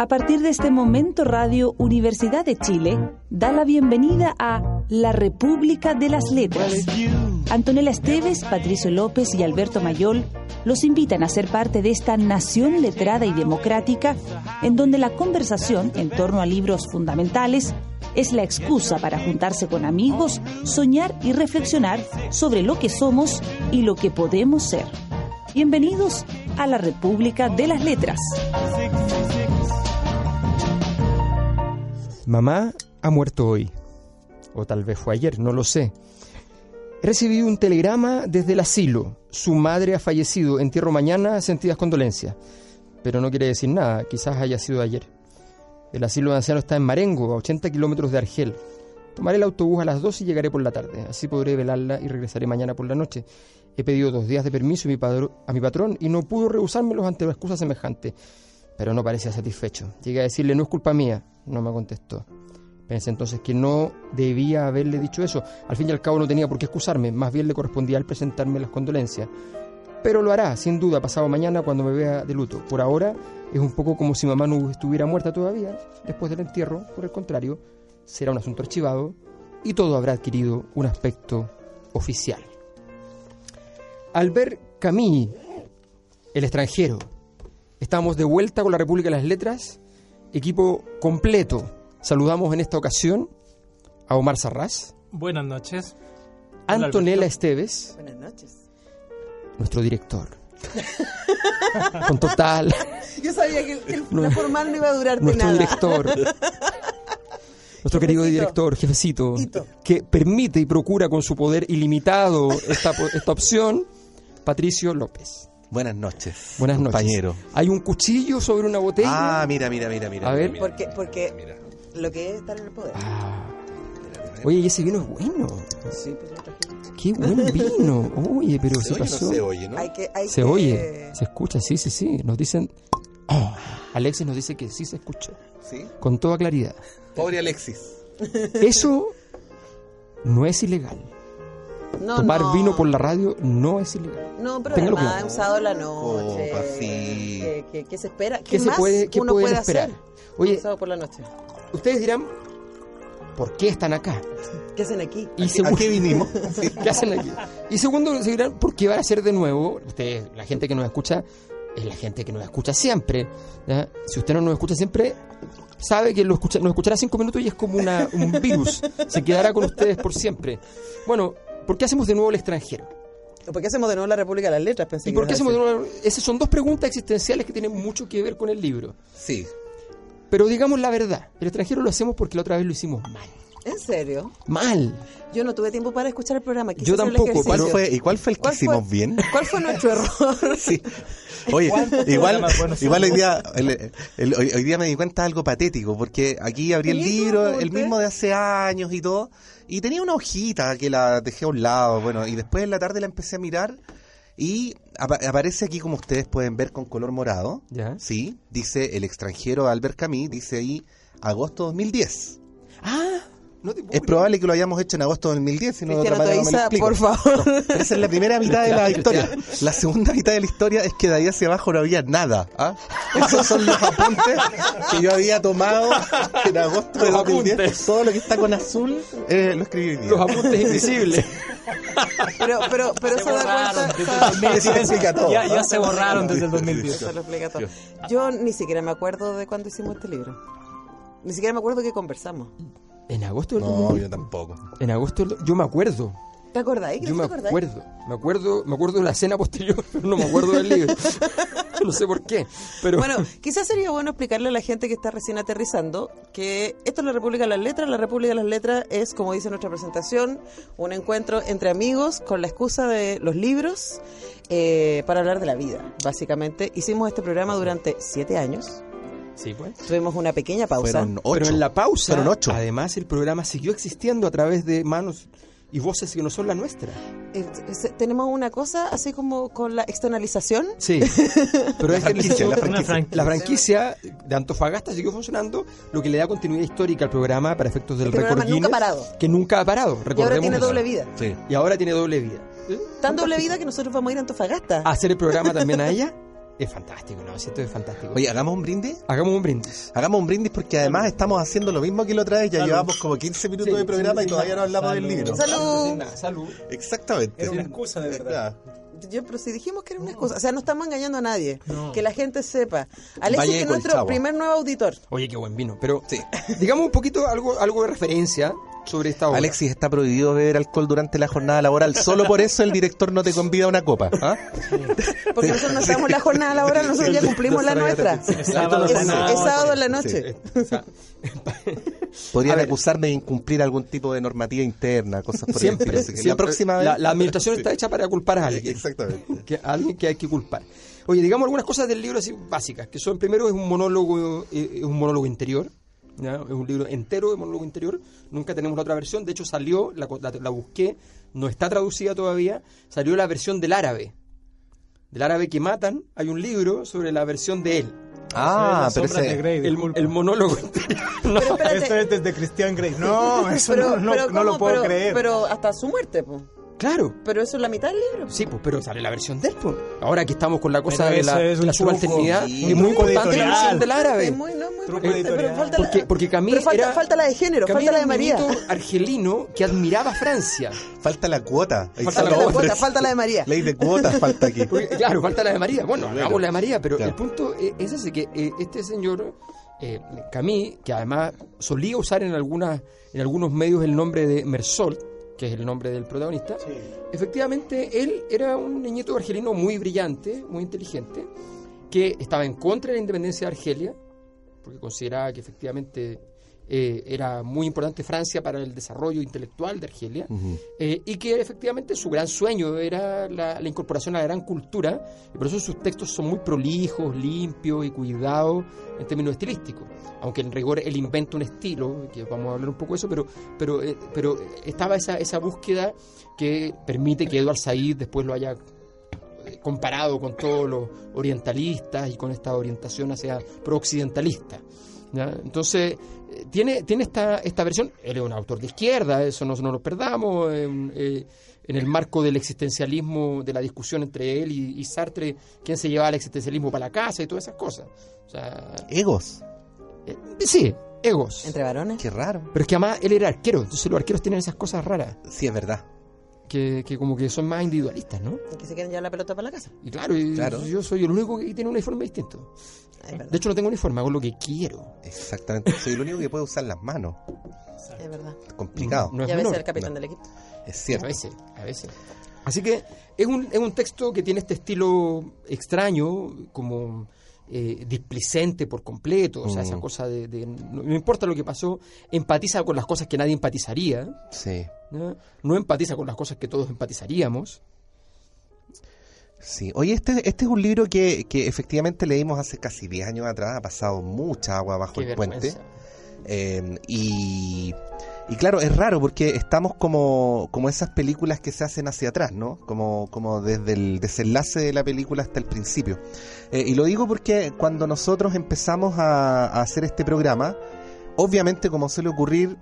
A partir de este momento, Radio Universidad de Chile da la bienvenida a La República de las Letras. Antonella Esteves, Patricio López y Alberto Mayol los invitan a ser parte de esta nación letrada y democrática en donde la conversación en torno a libros fundamentales es la excusa para juntarse con amigos, soñar y reflexionar sobre lo que somos y lo que podemos ser. Bienvenidos a la República de las Letras. Mamá ha muerto hoy, o tal vez fue ayer, no lo sé. He recibido un telegrama desde el asilo. Su madre ha fallecido. Entierro mañana, sentidas condolencias. Pero no quiere decir nada, quizás haya sido ayer. El asilo de ancianos está en Marengo, a 80 kilómetros de Argel. Tomaré el autobús a las 2 y llegaré por la tarde. Así podré velarla y regresaré mañana por la noche. He pedido dos días de permiso a mi, patrón y no pudo rehusármelos ante una excusa semejante. Pero no parecía satisfecho. Llegué a decirle, no es culpa mía. No me contestó. Pensé entonces que no debía haberle dicho eso. Al fin y al cabo no tenía por qué excusarme, más bien le correspondía al presentarme las condolencias. Pero lo hará, sin duda, pasado mañana cuando me vea de luto. Por ahora es un poco como si mamá no estuviera muerta todavía. Después del entierro, por el contrario, será un asunto archivado y todo habrá adquirido un aspecto oficial. Albert Camus, el extranjero. Estamos de vuelta con la República de las Letras, equipo completo Saludamos en esta ocasión a Omar Sarraz. Buenas noches. Antonella Esteves. Buenas noches. Nuestro director. Con total. Yo sabía que el, la formal no iba a durar nuestro nada. director. Nuestro querido director, jefecito, que permite y procura con su poder ilimitado esta, esta opción, Patricio López. Buenas noches. Buenas noches. compañero. Hay un cuchillo sobre una botella. Ah, mira, mira, mira, mira. A ver. mira, Porque, porque lo que es estar en el poder. Ah. Oye, y ese vino es bueno. Sí, pues lo trajimos. Qué buen vino. Oye, pero se, ¿Se pasó. no se oye, no? Hay que, hay Se que- oye, se escucha, sí, sí, sí. Nos dicen. Oh, Alexis nos dice que sí se escucha. ¿Sí? Con toda claridad. Pobre Alexis. Eso no es ilegal. No, Tomar no. vino por la radio no es ilegal. No, pero Téngalo además claro. sábado la noche. Opa, sí. ¿Qué, qué- qué se espera? ¿Qué, ¿Qué se más puede- qué uno puede esperar? hacer Oye- un sábado por la noche? Ustedes dirán, ¿por qué están acá? ¿Qué hacen aquí? Y ¿A segundo- qué vinimos? ¿Qué hacen aquí? Y segundo, se dirán, ¿por qué van a hacer de nuevo? Ustedes, la gente que nos escucha, es la gente que nos escucha siempre. ¿ya? Si usted no nos escucha siempre, sabe que lo escucha, nos escuchará cinco minutos y es como una, un virus. Se quedará con ustedes por siempre. Bueno, ¿por qué hacemos de nuevo el extranjero? ¿Por qué hacemos de nuevo la República de las Letras? Pensé ¿Y por qué hacemos de nuevo? Esas son dos preguntas existenciales que tienen mucho que ver con el libro. Sí. Pero digamos la verdad, el extranjero lo hacemos porque la otra vez lo hicimos mal. ¿En serio? Mal. Yo no tuve tiempo para escuchar el programa. quise Yo tampoco, ¿Cuál fue, ¿Y cuál fue el que ¿Cuál hicimos fue? bien? ¿Cuál fue nuestro error? Sí. Oye, igual, igual hoy día, el- el- hoy, hoy día me di cuenta de algo patético, porque aquí abrí el ¿Tenía libro, el mismo de hace años y todo, y tenía una hojita que la dejé a un lado, bueno, y después en la tarde la empecé a mirar y apa- aparece aquí, como ustedes pueden ver, con color morado, ¿Ya? sí, dice el extranjero Albert Camus, dice ahí agosto 2010. Ah, no te puedo Es creer. probable que lo hayamos hecho en agosto de 2010, si no de otra Cristiano manera no me lo Toiza, explico. por favor. Pero esa es la primera mitad de la historia. La segunda mitad de la historia es que de ahí hacia abajo no había nada. ¿ah? Esos son los apuntes que yo había tomado en agosto de Los 2010. apuntes. Todo lo que está con azul eh, lo escribí hoy día. Los apuntes invisibles. Pero, pero, pero Se eso da borraron cuenta. desde el Eso lo explica todo. Ya, ya se borraron desde el 2010. Eso lo explica todo. Yo ni siquiera me acuerdo de cuándo hicimos este libro. Ni siquiera me acuerdo que conversamos. En agosto del No, 2010. yo tampoco. En agosto del- yo me acuerdo. ¿Te acordáis? Yo me ¿Te acordáis? acuerdo. Me acuerdo, me acuerdo de la escena posterior, pero no me acuerdo del libro. no sé por qué, pero Bueno, quizás sería bueno explicarle a la gente que está recién aterrizando que esto es la República de las Letras. La República de las Letras es, como dice nuestra presentación, un encuentro entre amigos con la excusa de los libros eh, para hablar de la vida, básicamente. Hicimos este programa durante siete años. Sí, pues. Tuvimos una pequeña pausa. Fueron ocho. Pero en la pausa, Fueron ocho. además el programa siguió existiendo a través de manos y voces que no son la nuestra. Eh, tenemos una cosa así como con la externalización. Sí, pero es que franquicia, la franquicia. la franquicia de Antofagasta siguió funcionando, lo que le da continuidad histórica al programa para efectos del récord programa nunca Guinness, ha parado. que nunca ha parado. Y ahora recordemos tiene eso. doble vida. Sí. Y ahora tiene doble vida. Tan doble vida que nosotros vamos a ir a Antofagasta. ¿A hacer el programa también a ella? Es fantástico, ¿no? Si esto es fantástico. Oye, hagamos un brindis. Hagamos un brindis. Hagamos un brindis porque además estamos haciendo lo mismo que la otra vez. Ya llevamos como 15 minutos Sí, de programa sí, y todavía no hablamos del Salud. libro. ¡Salud! Salud. Exactamente. Era una excusa de verdad. Yo, pero si dijimos que era una cosa, o sea, no estamos engañando a nadie. No. Que la gente sepa. Alexis, que es nuestro primer nuevo auditor. Oye, qué buen vino. Pero Sí. digamos un poquito algo, algo de referencia sobre esta obra. Alexis, está prohibido beber alcohol durante la jornada laboral. Solo por eso el director no te convida a una copa. ¿ah? Porque nosotros no estamos en la jornada laboral, nosotros ya cumplimos la nuestra. Es sábado en la noche. Podrían ver. acusarme de incumplir algún tipo de normativa interna, cosas por el siempre, que siempre la próxima vez. la, la administración está hecha para culpar a alguien. Exactamente. que a alguien que hay que culpar. Oye, digamos algunas cosas del libro así básicas, que son primero es un monólogo, eh, es un monólogo interior, ¿ya? es un libro entero de monólogo interior, nunca tenemos la otra versión, de hecho salió, la, la- la busqué, no está traducida todavía, salió la versión del árabe, del árabe que matan, hay un libro sobre la versión de él, Ah, pero ese. de Grey, el, monólogo interior. No. Pero espérate, Esto es desde Christian Grey. No, eso pero, no, no- pero no lo puedo Pero- creer. Pero hasta su muerte, po. Claro, Pero eso es la mitad del libro. Sí, pues, pero sale la versión de él, pues. Ahora que estamos con la cosa Pero de la, es la subalternidad, es muy importante la versión del árabe. Es muy, no, muy Truco pero falta Porque, la, porque Camille pero falta, era, falta la de género, Camille falta la era de un María. argelino que admiraba Francia. Falta la cuota. Falta la cuota, falta la de María. Ley de cuotas falta aquí. Porque, claro, falta la de María. Bueno, Claro. hagamos la de María, pero Claro. el punto eh, es ese, que eh, este señor, eh, Camille, que además solía usar en, algunas, en algunos medios el nombre de Mersol, que es el nombre del protagonista, efectivamente él era un niñito argelino muy brillante, muy inteligente, que estaba en contra de la independencia de Argelia, porque consideraba que efectivamente eh, era muy importante Francia para el desarrollo intelectual de Argelia, eh, y que efectivamente su gran sueño era la, la incorporación a la gran cultura, y por eso sus textos son muy prolijos, limpios y cuidados en términos estilísticos. Aunque en rigor él inventa un estilo, que vamos a hablar un poco de eso, pero, pero, eh, pero estaba esa, esa búsqueda que permite que Edward Said después lo haya comparado con todos los orientalistas y con esta orientación hacia pro-occidentalista. ¿ya? Entonces, tiene, tiene esta, esta versión, él es un autor de izquierda, eso no, no lo perdamos, eh, eh, en el marco del existencialismo, de la discusión entre él y, y Sartre, quién se llevaba el existencialismo para la casa y todas esas cosas. O sea, Egos. eh, sí, egos. Entre varones. Qué raro. Pero es que además él era arquero, entonces los arqueros tienen esas cosas raras, Sí, es verdad. Que, que como que son más individualistas, ¿no? Que se quieren llevar la pelota para la casa. Y claro, y Claro. yo soy el único que tiene un uniforme distinto. De hecho, no tengo uniforme, hago lo que quiero. Exactamente. Soy el único que puede usar las manos. Es verdad. Complicado. No es Y a veces menor. el capitán No. del equipo. Es A cierto. veces, a veces. Así que es un, es un texto que tiene este estilo extraño, como eh, displicente por completo, o sea, Mm. esa cosa de, de- no, no importa lo que pasó, empatiza con las cosas que nadie empatizaría, Sí. ¿no? no empatiza con las cosas que todos empatizaríamos. Sí, oye, este, este es un libro que, que efectivamente leímos hace casi 10 años atrás, ha pasado mucha agua bajo Qué el puente. Eh, y, y claro, es raro porque estamos como, como esas películas que se hacen hacia atrás, ¿no? Como, como desde el desenlace de la película hasta el principio. Eh, y lo digo porque cuando nosotros empezamos a, a hacer este programa, obviamente como suele ocurrir,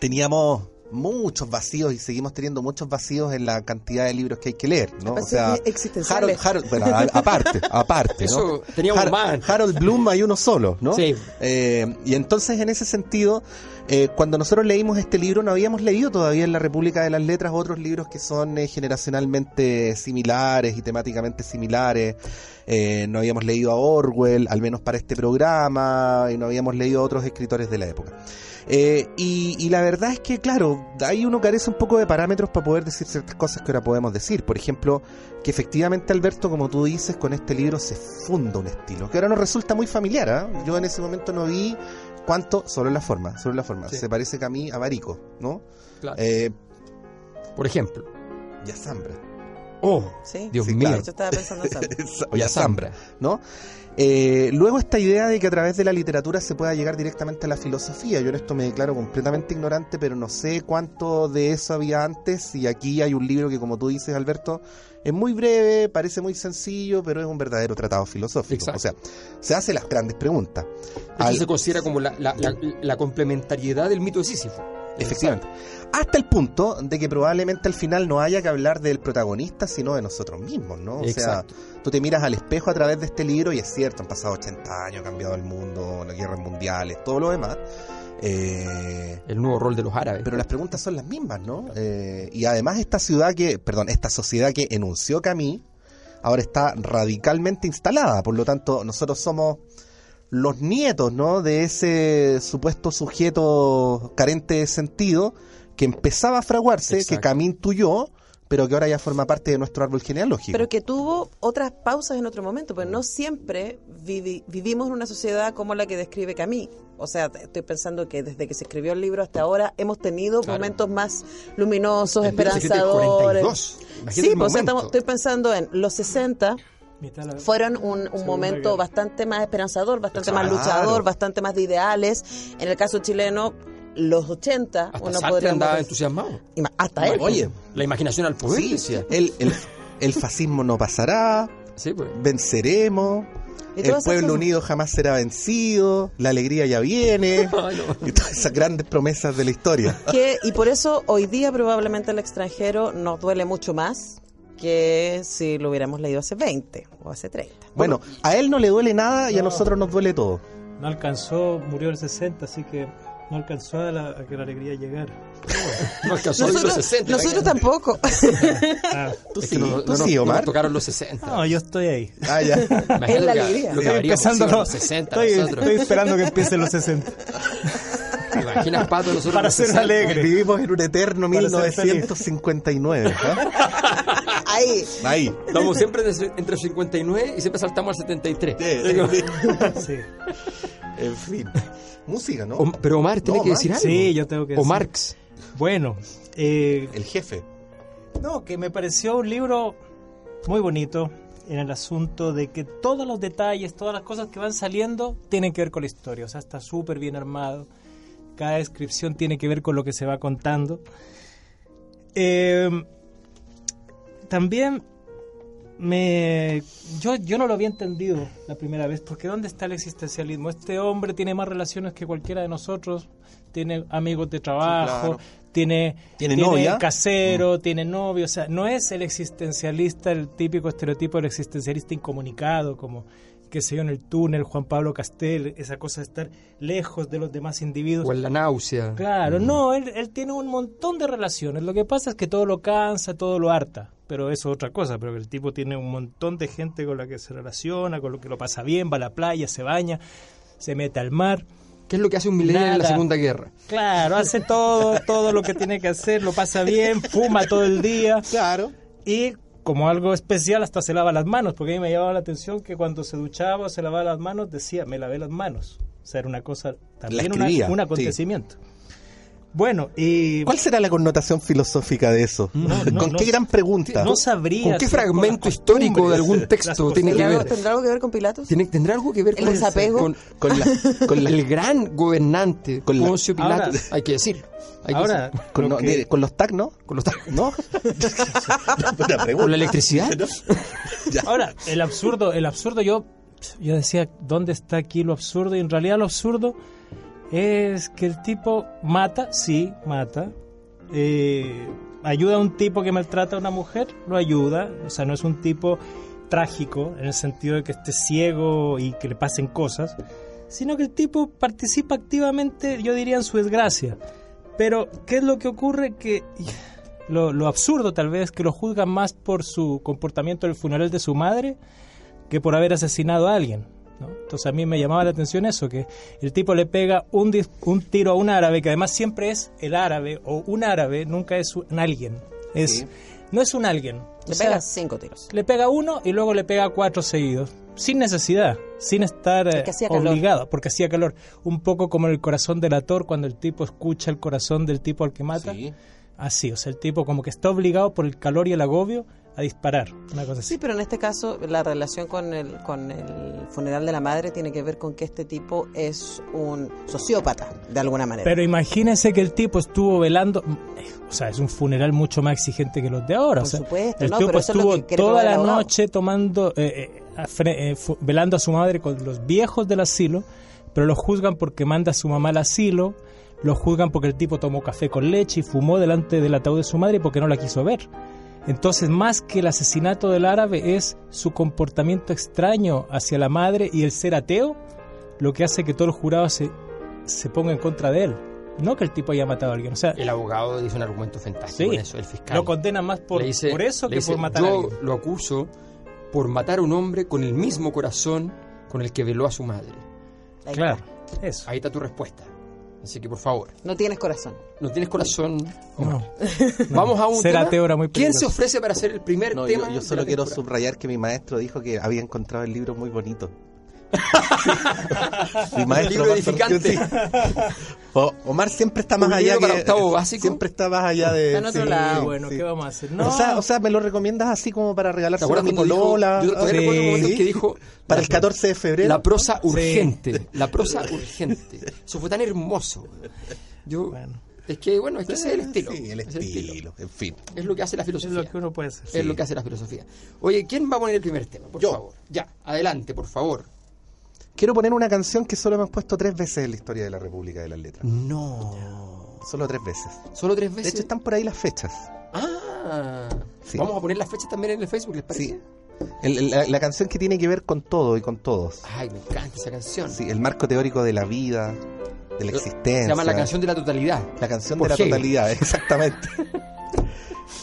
teníamos muchos vacíos y seguimos teniendo muchos vacíos en la cantidad de libros que hay que leer, ¿no? O sea. Harold, Harold- bueno, a- aparte, aparte, ¿no? Eso, teníamos Har- más. Harold Bloom hay uno solo, ¿no? Sí. Eh, y entonces, en ese sentido, eh, cuando nosotros leímos este libro, no habíamos leído todavía en la República de las Letras otros libros que son eh, generacionalmente similares y temáticamente similares. Eh, no habíamos leído a Orwell, al menos para este programa, y no habíamos leído a otros escritores de la época. Eh, y, y la verdad es que, claro, ahí uno carece un poco de parámetros para poder decir ciertas cosas que ahora podemos decir. Por ejemplo, que efectivamente, Alberto, como tú dices, con este libro se funda un estilo, que ahora nos resulta muy familiar. ¿ah? Yo en ese momento no vi cuánto, solo en la forma, solo en la forma. Sí. Se parece que a mí a Barico, ¿no? Claro. Eh, Por ejemplo. y a Zambra. Oh, Sí. Dios Sí, mío. De hecho, estaba pensando en Sam. y a Zambra, ¿no? Eh, luego esta idea de que a través de la literatura se pueda llegar directamente a la filosofía. Yo en esto me declaro completamente ignorante, pero no sé cuánto de eso había antes. Y aquí hay un libro que, como tú dices, Alberto, es muy breve, parece muy sencillo, pero es un verdadero tratado filosófico. Exacto. O sea, se hace las grandes preguntas. Esto Al- se considera como la, la- la- la complementariedad del mito de Sísifo. Efectivamente. Hasta el punto de que probablemente al final no haya que hablar del protagonista, sino de nosotros mismos, ¿no? O Exacto. sea, tú te miras al espejo a través de este libro y es cierto, han pasado 80 años, ha cambiado el mundo, las guerras mundiales, todo lo demás. Eh, El nuevo rol de los árabes. pero las preguntas son las mismas, ¿no? Eh, y además esta ciudad que, perdón, esta sociedad que enunció Camille, ahora está radicalmente instalada. Por lo tanto, nosotros somos los nietos, ¿no? De ese supuesto sujeto carente de sentido que empezaba a fraguarse, Exacto. que Camille intuyó, pero que ahora ya forma parte de nuestro árbol genealógico. Pero que tuvo otras pausas en otro momento, pues no siempre vivi- vivimos en una sociedad como la que describe Camille. O sea, te- estoy pensando que desde que se escribió el libro hasta ahora hemos tenido Claro. momentos más luminosos, en esperanzadores. 42. Imagínate Sí, el pues o sea, momento. estamos- estoy pensando en los 60 Mitad la- fueron un, momento guerra. bastante más esperanzador, bastante más luchador, bastante más de ideales. En el caso chileno, los 80, Hasta uno podría andaba entusiasmado. hasta él. Oye, La imaginación al poder, sí, el, el, el fascismo no pasará, Sí, pues. venceremos. El pueblo unido jamás será vencido, la alegría ya viene, Ay, no. y todas esas grandes promesas de la historia. que, y por eso hoy día probablemente el extranjero nos duele mucho más que si lo hubiéramos leído hace 20 o hace 30. Bueno, a él no le duele nada y a No. nosotros nos duele todo. No alcanzó, murió el 60, así que no alcanzó a, la- a que la alegría llegara. No alcanzó a ir los Nosotros, 60. nosotros tampoco. Ah, Tú sí, no, no, tú no- sí, no Omar. nos tocaron los 60. no, yo estoy ahí. Ah, ya. Imagínate Es la lo que- alegría. Lo que Estoy empezando los- los 60 estoy, nosotros. estoy esperando que empiecen los 60. ¿Te imaginas, Pato, nosotros Para ser 60? alegre. Vivimos en un eterno Para ser feliz. 1959. ¿ah? Ahí. Ahí. Estamos siempre entre 59 y siempre saltamos al 73. Sí. En fin. Música, ¿no? O- pero Omar tiene No, que Omar. decir algo. Sí, yo tengo que O decir. Marx. Bueno, eh, El jefe. no, que me pareció un libro muy bonito en el asunto de que todos los detalles, todas las cosas que van saliendo tienen que ver con la historia. O sea, está súper bien armado. Cada descripción tiene que ver con lo que se va contando. Eh, también me yo, yo no lo había entendido la primera vez, porque ¿dónde está el existencialismo? Este hombre tiene más relaciones que cualquiera de nosotros, tiene amigos de trabajo, claro. tiene, ¿Tiene novia? casero, tiene novio, o sea, no es el existencialista, el típico estereotipo del existencialista incomunicado, como qué sé yo, en el túnel, Juan Pablo Castel, esa cosa de estar lejos de los demás individuos. O en la náusea. Claro, no, él, él tiene un montón de relaciones. Lo que pasa es que todo lo cansa, todo lo harta. Pero eso es otra cosa. Pero el tipo tiene un montón de gente con la que se relaciona, con lo que lo pasa bien, va a la playa, se baña, se mete al mar. ¿Qué es lo que hace un millennial en la. Segunda Guerra? Claro, hace todo, todo lo que tiene que hacer, lo pasa bien, fuma todo el día. Claro. Y como algo especial, hasta se lava las manos, porque a mí me llamaba la atención que cuando se duchaba o se lavaba las manos, decía, me lavé las manos. O sea, era una cosa, también un sí. Bueno, y... ¿Cuál será la connotación filosófica de eso? No, no, ¿Con no. qué gran pregunta? No sabría. ¿Con qué fragmento con histórico de algún texto tiene que ¿Tendrá, ver? algo- tendrá algo que ver con Pilatos? ¿Tiene, ¿Tendrá algo que ver ¿El con, desapego? con, Con la, con la- el gran gobernante Con la- Poncio Pilato? Ahora- hay que decir. Hay que Ahora, decir. con, lo no, que- de- con los TAC, ¿no? Con, los ta- ¿No? Con la electricidad. Ahora, el absurdo, el absurdo, yo, yo decía, ¿dónde está aquí lo absurdo? Y en realidad lo absurdo es que el tipo mata, sí, mata. Eh, ayuda a un tipo que maltrata a una mujer, lo ayuda. O sea, no es un tipo trágico en el sentido de que esté ciego y que le pasen cosas, sino que el tipo participa activamente, yo diría, en su desgracia. Pero, ¿qué es lo que ocurre? Que lo, lo absurdo tal vez que lo juzgan más por su comportamiento en el funeral de su madre que por haber asesinado a alguien. ¿No? Entonces a mí me llamaba la atención eso, que el tipo le pega un, dis- un tiro a un árabe, que además siempre es el árabe, o un árabe, nunca es un alguien. Es, Sí. No es un alguien. Le O sea, pega cinco tiros. le pega uno y luego le pega cuatro seguidos. Sin necesidad, sin estar eh, calor. obligado, porque hacía calor. Un poco como en el corazón del ator, cuando el tipo escucha el corazón del tipo al que mata. Sí. Así, o sea, el tipo como que está obligado por el calor y el agobio a disparar. Una cosa así. Sí, pero en este caso la relación con el, con el funeral de la madre tiene que ver con que este tipo es un sociópata, de alguna manera. Pero imagínense que el tipo estuvo velando, o sea, es un funeral mucho más exigente que los de ahora. Por o sea, supuesto, el no, tipo pero es estuvo toda la noche tomando, eh, eh, eh, velando a su madre con los viejos del asilo, pero lo juzgan porque manda a su mamá al asilo, lo juzgan porque el tipo tomó café con leche y fumó delante del ataúd de su madre porque no la quiso ver. Entonces, más que el asesinato del árabe es su comportamiento extraño hacia la madre y el ser ateo lo que hace que todo el jurado se, se ponga en contra de él. No que el tipo haya matado a alguien. O sea, El abogado dice un argumento fantástico Sí. en eso, el fiscal. lo condena más por, dice- por eso que dice, por matar a Yo alguien. lo acuso por matar a un hombre con el mismo corazón con el que veló a su madre. Ahí Claro, está. eso. Ahí está tu respuesta. Así que por favor, No tienes corazón. no tienes corazón. No. Vamos a un Ser tema. muy ¿Quién se ofrece para hacer el primer No, tema? yo, yo solo quiero subrayar que mi maestro dijo que había encontrado el libro muy bonito. Mi maestro edificante. Omar siempre está más ¿Un allá que octavo básico? siempre está más allá de Está en otro lado. Bueno, sí. ¿qué vamos a hacer? No. O sea, o sea, me lo recomiendas así como para ¿Te regalárselo a acuerdas mi dijo- polola. Yo todavía Sí. recuerdo un momento Sí. que dijo para el 14 de febrero. la prosa urgente, la prosa urgente. Eso fue tan hermoso. Yo Bueno. es que bueno, es que ese es el estilo. Sí, el Es estilo, en fin. Es lo que hace la es filosofía. lo que uno puede hacer. Es lo que hace la filosofía. Oye, ¿quién va a poner el primer tema? Por Yo. favor. Ya, adelante, por favor. Quiero poner una canción que solo hemos puesto tres veces en la historia de la República de las Letras. No. Solo tres veces. Solo tres De veces. hecho, están por ahí las fechas. Ah. Sí. Vamos a poner las fechas también en el Facebook, ¿les parece? Sí. El- la, la canción que tiene que ver con todo y con todos. Ay, me encanta esa canción. Sí, el marco teórico de la vida, de la existencia. Se llama La canción de la totalidad. La canción por de la totalidad, exactamente.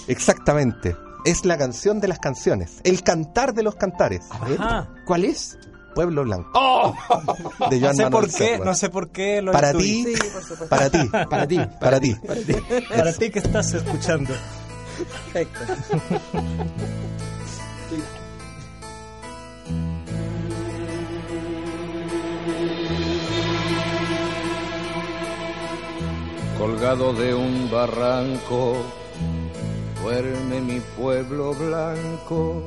exactamente. Es la canción de las canciones. El cantar de los cantares. Ajá. ¿Cuál es? Pueblo Blanco. ¡Oh! De No Joan sé Manuel por qué, no sé por qué lo Para ti, Sí, por supuesto. para ti, Para ti. para ti. Para ti que estás escuchando. Perfecto. colgado de un barranco, duerme mi pueblo blanco,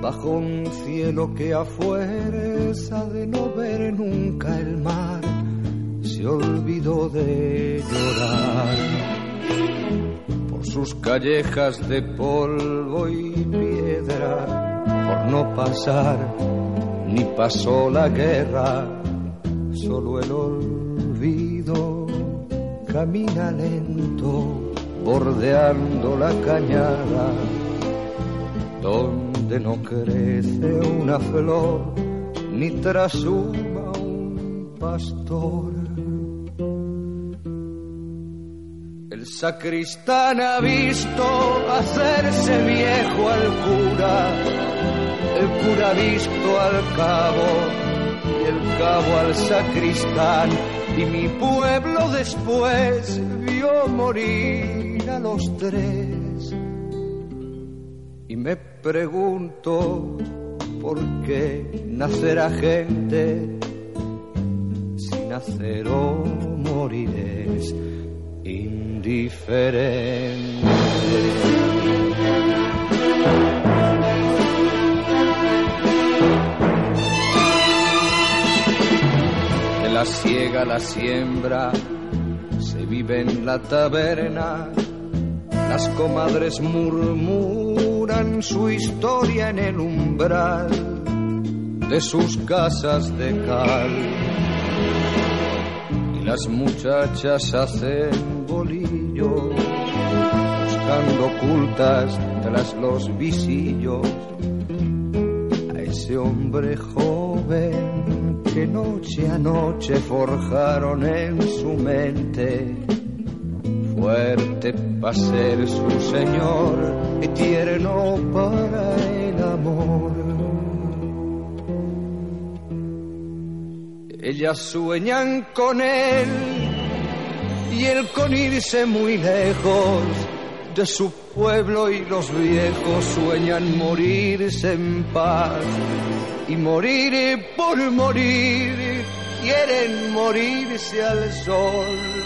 bajo un cielo que a fuerza de no ver nunca el mar, se olvidó de llorar. Por sus callejas de polvo y piedra, por no pasar, ni pasó la guerra, solo el olvido camina lento, bordeando la cañada, no crece una flor, ni trasuma un pastor. El sacristán ha visto hacerse viejo al cura, el cura ha visto al cabo, y el cabo al sacristán, y mi pueblo después vio morir a los tres. Me pregunto por qué nacerá gente si nacer o morir es indiferente. La siega a la siembra se vive en la taberna. Las comadres murmuran su historia en el umbral de sus casas de cal. Y las muchachas hacen bolillos, buscando ocultas tras los visillos a ese hombre joven que noche a noche forjaron en su mente. Fuerte para ser su señor y tierno para el amor. Ellas sueñan con él y él con irse muy lejos de su pueblo y los viejos sueñan morirse en paz y morir por morir quieren morirse al sol.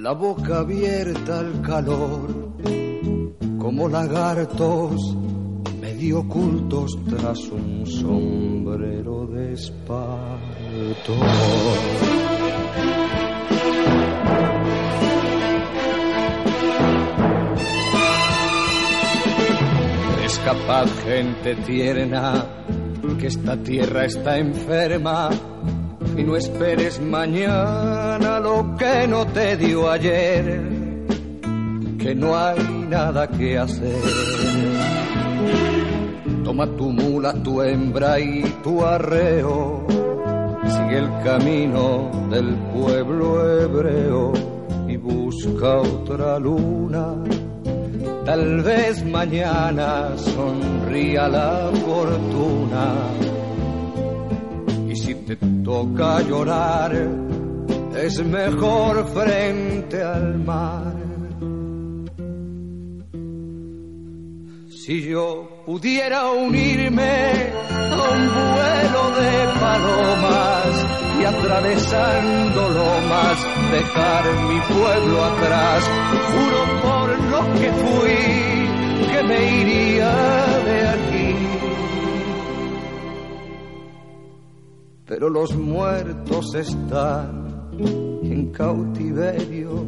La boca abierta al calor como lagartos medio ocultos tras un sombrero de espanto. Es capaz gente tierna que esta tierra está enferma, y no esperes mañana lo que no te dio ayer, que no hay nada que hacer. Toma tu mula, tu hembra y tu arreo, sigue el camino del pueblo hebreo y busca otra luna. Tal vez mañana sonría la fortuna si te toca llorar, es mejor frente al mar. Si yo pudiera unirme a un vuelo de palomas y atravesando lomas dejar mi pueblo atrás, juro por lo que fui que me iría de aquí pero los muertos están en cautiverio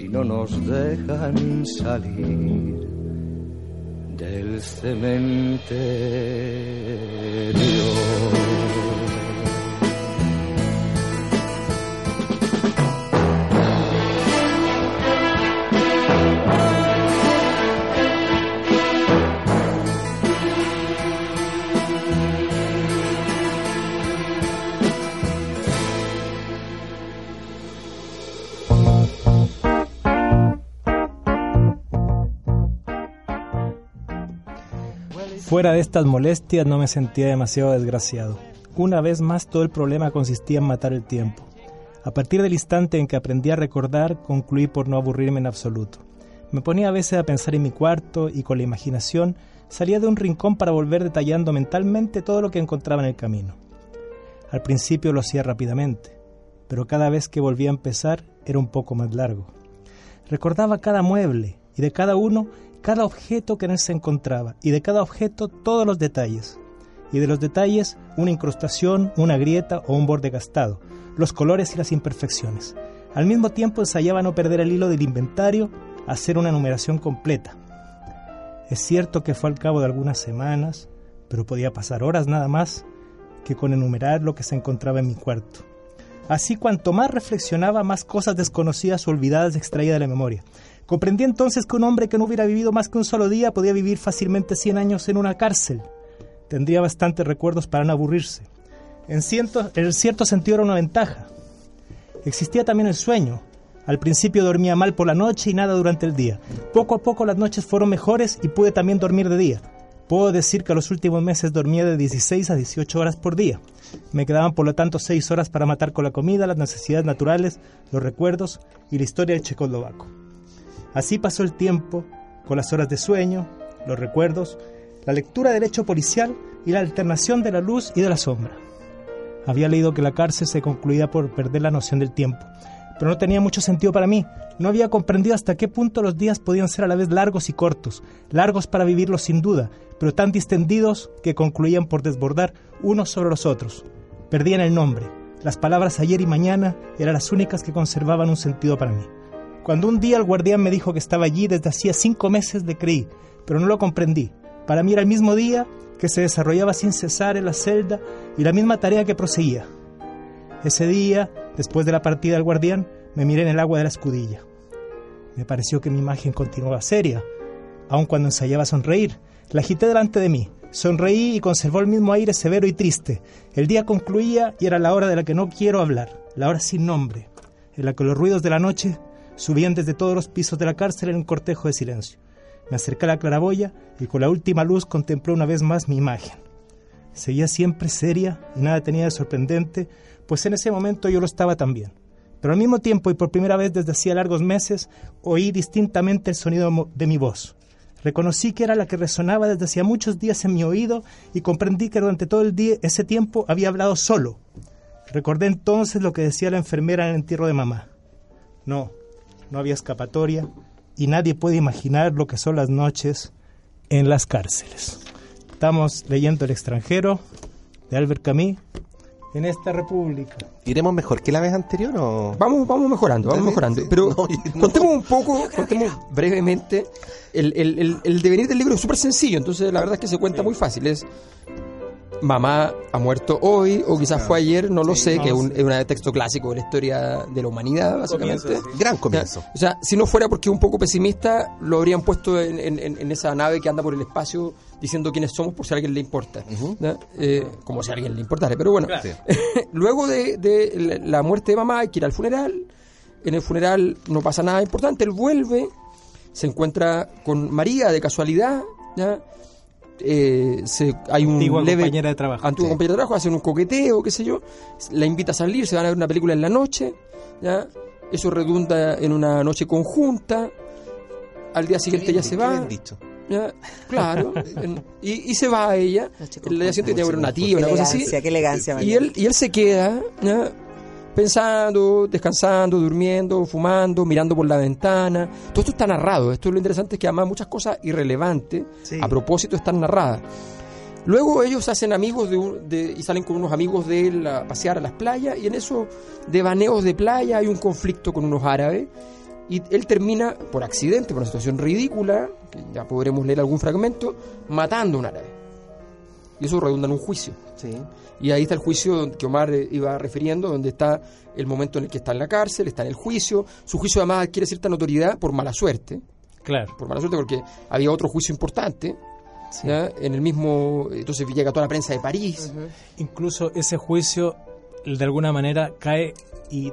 y no nos dejan salir del cementerio. Fuera de estas molestias no me sentía demasiado desgraciado. Una vez más todo el problema consistía en matar el tiempo. A partir del instante en que aprendí a recordar, concluí por no aburrirme en absoluto. Me ponía a veces a pensar en mi cuarto y con la imaginación salía de un rincón para volver detallando mentalmente todo lo que encontraba en el camino. Al principio lo hacía rápidamente, pero cada vez que volvía a empezar era un poco más largo. Recordaba cada mueble y de cada uno cada objeto que en él se encontraba y de cada objeto todos los detalles. Y de los detalles una incrustación, una grieta o un borde gastado, los colores y las imperfecciones. Al mismo tiempo ensayaba no perder el hilo del inventario, hacer una numeración completa. Es cierto que fue al cabo de algunas semanas, pero podía pasar horas nada más que con enumerar lo que se encontraba en mi cuarto. Así cuanto más reflexionaba, más cosas desconocidas o olvidadas extraía de la memoria. Comprendí entonces que un hombre que no hubiera vivido más que un solo día podía vivir fácilmente 100 años en una cárcel. Tendría bastantes recuerdos para no aburrirse. En cierto, en cierto sentido era una ventaja. Existía también el sueño. Al principio dormía mal por la noche y nada durante el día. Poco a poco las noches fueron mejores y pude también dormir de día. Puedo decir que los últimos meses dormía de 16 a 18 horas por día. Me quedaban por lo tanto 6 horas para matar con la comida, las necesidades naturales, los recuerdos y la historia del checoslovaco. Así pasó el tiempo, con las horas de sueño, los recuerdos, la lectura del hecho policial y la alternación de la luz y de la sombra. Había leído que la cárcel se concluía por perder la noción del tiempo, pero no tenía mucho sentido para mí. No había comprendido hasta qué punto los días podían ser a la vez largos y cortos, largos para vivirlos sin duda, pero tan distendidos que concluían por desbordar unos sobre los otros. Perdían el nombre. Las palabras ayer y mañana eran las únicas que conservaban un sentido para mí. Cuando un día el guardián me dijo que estaba allí desde hacía cinco meses le creí, pero no lo comprendí. Para mí era el mismo día que se desarrollaba sin cesar en la celda y la misma tarea que proseguía. Ese día, después de la partida del guardián, me miré en el agua de la escudilla. Me pareció que mi imagen continuaba seria, aun cuando ensayaba sonreír. La agité delante de mí, sonreí y conservó el mismo aire severo y triste. El día concluía y era la hora de la que no quiero hablar, la hora sin nombre, en la que los ruidos de la noche Subían desde todos los pisos de la cárcel en un cortejo de silencio. Me acerqué a la claraboya y con la última luz contemplé una vez más mi imagen. Seguía siempre seria y nada tenía de sorprendente, pues en ese momento yo lo estaba también. Pero al mismo tiempo y por primera vez desde hacía largos meses oí distintamente el sonido de mi voz. Reconocí que era la que resonaba desde hacía muchos días en mi oído y comprendí que durante todo el día ese tiempo había hablado solo. Recordé entonces lo que decía la enfermera en el entierro de mamá. No, no había escapatoria y nadie puede imaginar lo que son las noches en las cárceles. Estamos leyendo El extranjero de Albert Camus en esta república. ¿Iremos mejor que la vez anterior o...? Vamos, vamos mejorando, vamos mejorando. Pero contemos un poco, contemos brevemente. El, el, el, devenir del libro es súper sencillo, entonces la verdad es que se cuenta muy fácil. Es mamá ha muerto hoy o quizás fue ayer, no lo Sí, sé, no que es un, texto clásico de la historia de la humanidad, básicamente. comienzo, Gran comienzo. O sea, si no fuera porque es un poco pesimista, lo habrían puesto en, en- en- en esa nave que anda por el espacio diciendo quiénes somos por si a alguien le importa. Eh, como si a alguien le importara. Pero bueno, Claro. Luego de, de la- la muerte de mamá hay que ir al funeral. En el funeral no pasa nada importante. Él vuelve, se encuentra con María de casualidad. ¿ya? Eh, se, hay un Antigua leve compañera de trabajo. antigua Sí. compañera de trabajo, hacen un coqueteo, qué sé yo, la invita a salir, se van a ver una película en la noche, ¿ya? eso redunda en una noche conjunta, al día siguiente Qué ya bien- se va, bien dicho. ¿ya? claro, en- y, y se va ella, Noche el día siguiente tiene que haber una tía, una cosa así, qué elegancia. y él, y él se queda ¿ya? Pensando, descansando, durmiendo, fumando, mirando por la ventana. Todo esto está narrado. Esto es lo interesante, es que además muchas cosas irrelevantes, Sí. a propósito, están narradas. Luego ellos hacen amigos de, un- de- y salen con unos amigos de él a pasear a las playas y en esos devaneos de playa hay un conflicto con unos árabes y él termina, por accidente, por una situación ridícula, que ya podremos leer algún fragmento, matando a un árabe. Y eso redunda en un juicio. Sí. Y ahí está el juicio que Omar eh, iba refiriendo, donde está el momento en el que está en la cárcel, está en el juicio. Su juicio además adquiere cierta notoriedad por mala suerte, Claro. por mala suerte porque había otro juicio importante, sí. ¿ya? en el mismo, entonces llega toda la prensa de París. Incluso ese juicio de alguna manera cae y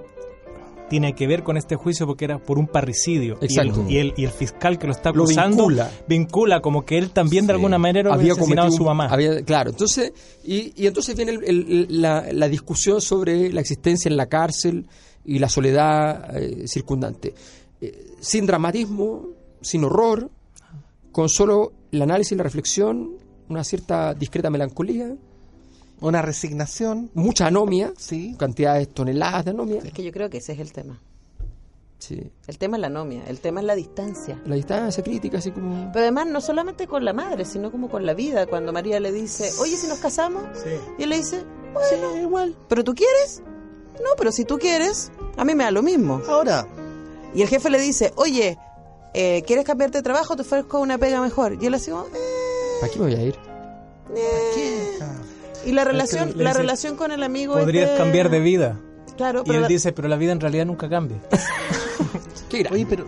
tiene que ver con este juicio porque era por un parricidio. Y el- Exacto. Y el, y el fiscal que lo está Lo acusando vincula. vincula como que él también de Sí. alguna manera había asesinado a su mamá. había- claro, entonces, y, y entonces viene el- el- la, la discusión sobre la existencia en la cárcel y la soledad eh, circundante. Eh, sin dramatismo, sin horror, con solo el análisis y la reflexión, una cierta discreta melancolía, Una resignación. mucha anomia, Sí. cantidades toneladas de anomia. Es que yo creo que ese es el tema. Sí. El tema es la anomia, el tema es la distancia. La distancia crítica, así como... Pero además no solamente con la madre, sino como con la vida. Cuando María le dice, oye, si nos casamos, y él le dice, bueno, igual. ¿Pero tú quieres? No, pero si tú quieres, a mí me da lo mismo. Ahora, Y el jefe le dice, oye, eh, ¿quieres cambiarte de trabajo? Te ofrezco una pega mejor. Y él así como, eh, ¿Para qué me voy a ir? eh. Y la relación, la dice, relación con el amigo Podrías este- cambiar de vida. Claro, Y pero él la- dice, pero la vida en realidad nunca cambia. ¿Qué. Oye, pero,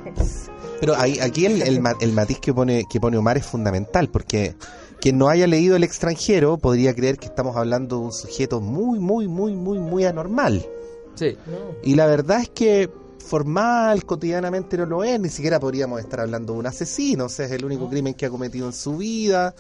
pero ahí, aquí el, el, ma- el matiz que pone, que pone Omar es fundamental, porque quien no haya leído El extranjero podría creer que estamos hablando de un sujeto muy, muy, muy, muy, muy anormal. Sí. Y la verdad es que formal, cotidianamente no lo es, ni siquiera podríamos estar hablando de un asesino, o sea, es el único crimen que ha cometido en su vida.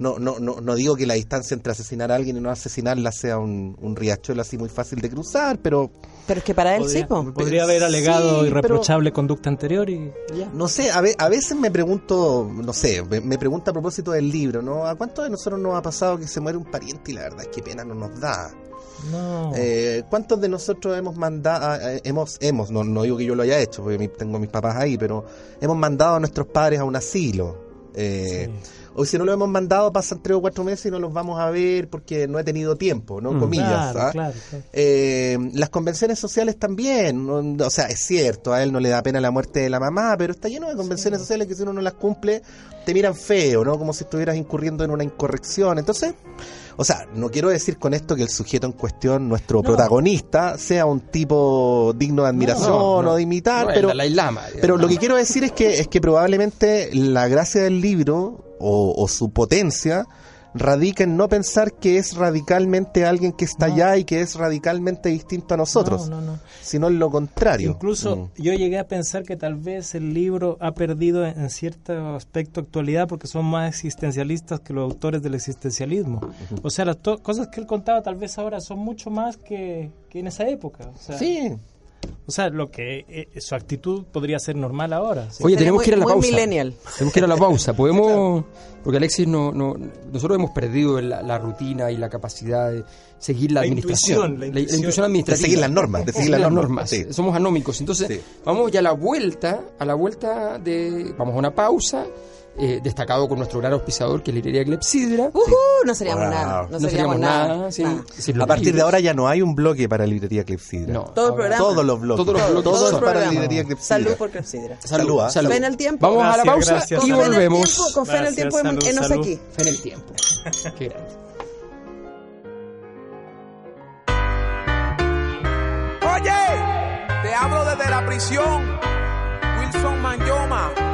No, no, no, no digo que la distancia entre asesinar a alguien y no asesinarla sea un, un riachuelo así muy fácil de cruzar, pero pero es que para él sí, Podría, po. podría haber alegado Sí, irreprochable conducta anterior y ya. No sé, a, ve- a veces me pregunto, no sé, me, me pregunto a propósito del libro, ¿no? ¿A cuántos de nosotros nos ha pasado que se muere un pariente y la verdad es que pena no nos da? No. Eh, ¿Cuántos de nosotros hemos mandado, eh, hemos, hemos, no, no digo que yo lo haya hecho, porque mi- tengo a mis papás ahí, pero hemos mandado a nuestros padres a un asilo? Eh, Sí. O si no lo hemos mandado, pasan tres o cuatro meses y no los vamos a ver porque no he tenido tiempo, ¿no? Mm. Comillas. Claro, ¿ah? claro, claro. Eh, las convenciones sociales también, ¿no? o sea, es cierto, a él no le da pena la muerte de la mamá, pero está lleno de convenciones sociales que si uno no las cumple, te miran feo, ¿no? Como si estuvieras incurriendo en una incorrección. Entonces, o sea, no quiero decir con esto que el sujeto en cuestión, nuestro No. protagonista, sea un tipo digno de admiración No, no. o de imitar, pero... Lama, Pero lo que quiero decir es que, es que probablemente la gracia del libro o, o su potencia radica en no pensar que es radicalmente alguien que está No. allá y que es radicalmente distinto a nosotros, No, no, no. sino en lo contrario. Incluso Mm. yo llegué a pensar que tal vez el libro ha perdido en, cierto aspecto actualidad porque son más existencialistas que los autores del existencialismo. O sea, las cosas que él contaba tal vez ahora son mucho más que, que en esa época. O sea, Sí, o sea lo que eh, su actitud podría ser normal ahora. sí. Oye, tenemos muy- que ir a la muy pausa. millennial. Tenemos que ir a la pausa. Podemos, porque Alexis no, no, nosotros hemos perdido la, la rutina y la capacidad de seguir la, La administración, intuición, la intuición. de administrativa, seguir las normas, de seguir las normas. normas. sí. Somos anómicos. Entonces, Sí. vamos ya a la vuelta, a la vuelta de, vamos a una pausa. Eh, destacado con nuestro gran auspiciador, que es Librería Clepsidra. Uh-huh, no seríamos nada. No, seríamos, nada. a partir de ahora ya no hay un bloque para Librería Clepsidra. Todos los bloques. Todos los bloques. Para Clepsidra. Salud por Clepsidra. Salud. Salud. Ah. salud. Ven tiempo. Vamos a la pausa y volvemos. El tiempo, aquí. En el tiempo. Qué grande. Oye, te hablo desde la prisión. Wilson Manyoma.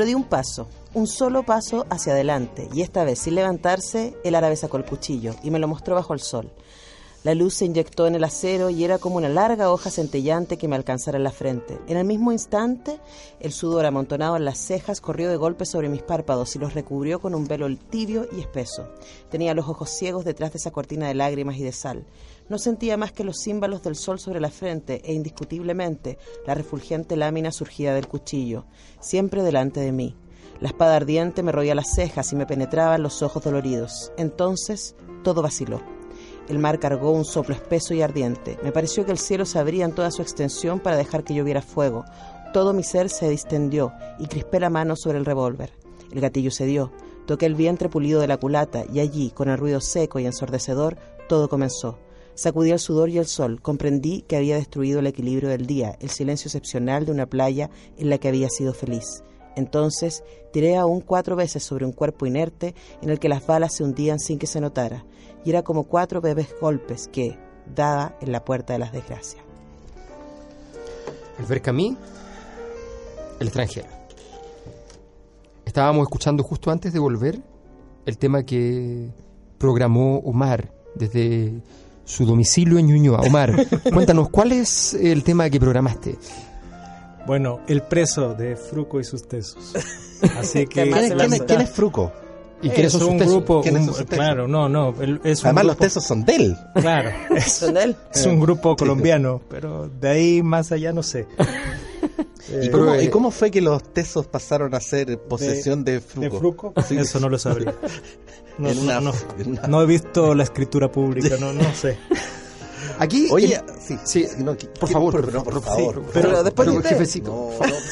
Pero di un paso, un solo paso hacia adelante, y esta vez, sin levantarse, el árabe sacó el cuchillo y me lo mostró bajo el sol. La luz se inyectó en el acero y era como una larga hoja centellante que me alcanzara en la frente. En el mismo instante, el sudor amontonado en las cejas corrió de golpe sobre mis párpados y los recubrió con un velo tibio y espeso. Tenía los ojos ciegos detrás de esa cortina de lágrimas y de sal. No sentía más que los címbalos del sol sobre la frente e indiscutiblemente la refulgente lámina surgida del cuchillo, siempre delante de mí. La espada ardiente me roía las cejas y me penetraba en los ojos doloridos. Entonces todo vaciló. El mar cargó un soplo espeso y ardiente. Me pareció que el cielo se abría en toda su extensión para dejar que lloviera fuego. Todo mi ser se distendió y crispé la mano sobre el revólver. El gatillo cedió. Toqué el vientre pulido de la culata y allí, con el ruido seco y ensordecedor, todo comenzó. Sacudí el sudor y el sol. Comprendí que había destruido el equilibrio del día, el silencio excepcional de una playa en la que había sido feliz. Entonces tiré aún cuatro veces sobre un cuerpo inerte en el que las balas se hundían sin que se notara y era como cuatro bebés golpes que daba en la puerta de las desgracias. Albert Camus, El extranjero. Estábamos escuchando justo antes de volver el tema que programó Omar desde su domicilio en Ñuñoa. Omar, cuéntanos, ¿cuál es el tema que programaste? Bueno, El preso de Fruco y sus tesos. Así que ¿Quién es, quién es- quién es Fruco? ¿Y son es un tesos? grupo, ¿Quiénes un- claro, no, no, el- es un Además, los grupo- tesos son de él. Claro, es, ¿Son de él? es un grupo colombiano, pero de ahí más allá no sé. ¿Y Eh, cómo, eh, y cómo fue que los tesos pasaron a ser posesión de, Fruco? ¿De Fruco? Sí. Eso no lo sabría. No, no, una- no he visto la escritura pública, no, no sé. Aquí, Oye, el- sí, sí, no, que- por que- favor, por no, por favor, favor. sí, Pero después pero, de- jefecito, No, por favor,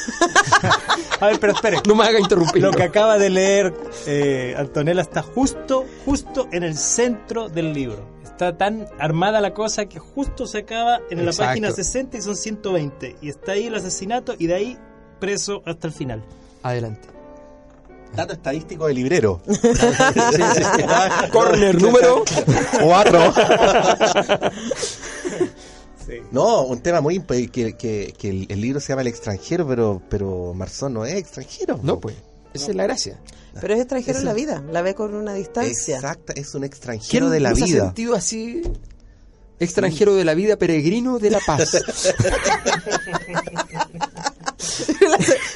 A ver, pero espere. no me haga interrumpir. Lo que acaba de leer eh, Antonella está justo, justo en el centro del libro. Está tan armada la cosa que justo se acaba en la página 60 y son 120. Y está ahí el asesinato y de ahí preso hasta el final. Adelante. Dato estadístico de librero. Corner número. No, un tema muy que, que, que el, el libro se llama El extranjero, pero pero Marzón no es extranjero. No, pues. Esa es la gracia. Pero es extranjero en la vida, la ve con una distancia. Exacto, es un ¿Quién extranjero de la ha vida. sentido así? Extranjero de la vida, peregrino de la paz.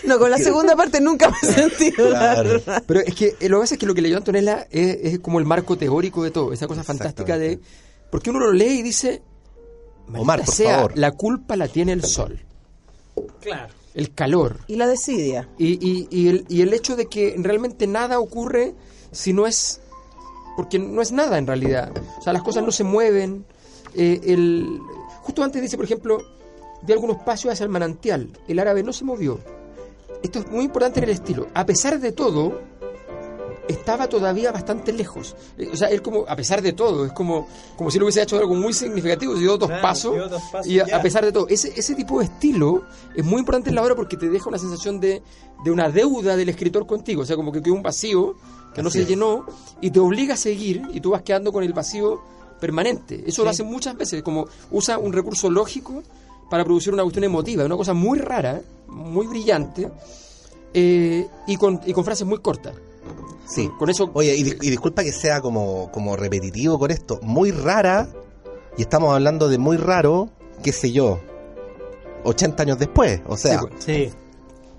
no, con la segunda parte nunca me he sentido. la Claro. Pero es que eh, lo que pasa es que lo que leyó Antonella es, es como el marco teórico de todo, esa cosa fantástica de... Porque uno lo lee y dice... Omar, "Maldita por sea, favor". La culpa la tiene el sol, Claro. el calor. Y la desidia. Y, y- y el, y el hecho de que realmente nada ocurre si no es... Porque no es nada en realidad. O sea, las cosas no se mueven. eh, el, justo antes dice, por ejemplo, de algunos pasos hacia el manantial. El árabe no se movió. Esto es muy importante en el estilo. A pesar de todo, estaba todavía bastante lejos. Eh, O sea, él como, a pesar de todo, es como, como si lo hubiese hecho algo muy significativo, dio dos Claro, pasos. dio dos pasos, y a, pesar de todo, ese, ese tipo de estilo es muy importante en la obra porque te deja una sensación de, de una deuda del escritor contigo. O sea, como que quedó un vacío que no se es. llenó y te obliga a seguir y tú vas quedando con el vacío permanente. Eso lo hace muchas veces, como usa un recurso lógico para producir una cuestión emotiva, una cosa muy rara, muy brillante eh, y, con, y con frases muy cortas. Sí. Con eso Oye, y, dis- y disculpa que sea como, como repetitivo con esto. Muy rara, y estamos hablando de muy raro, qué sé yo, 80 años después. O sea, Sí, pues. Sí.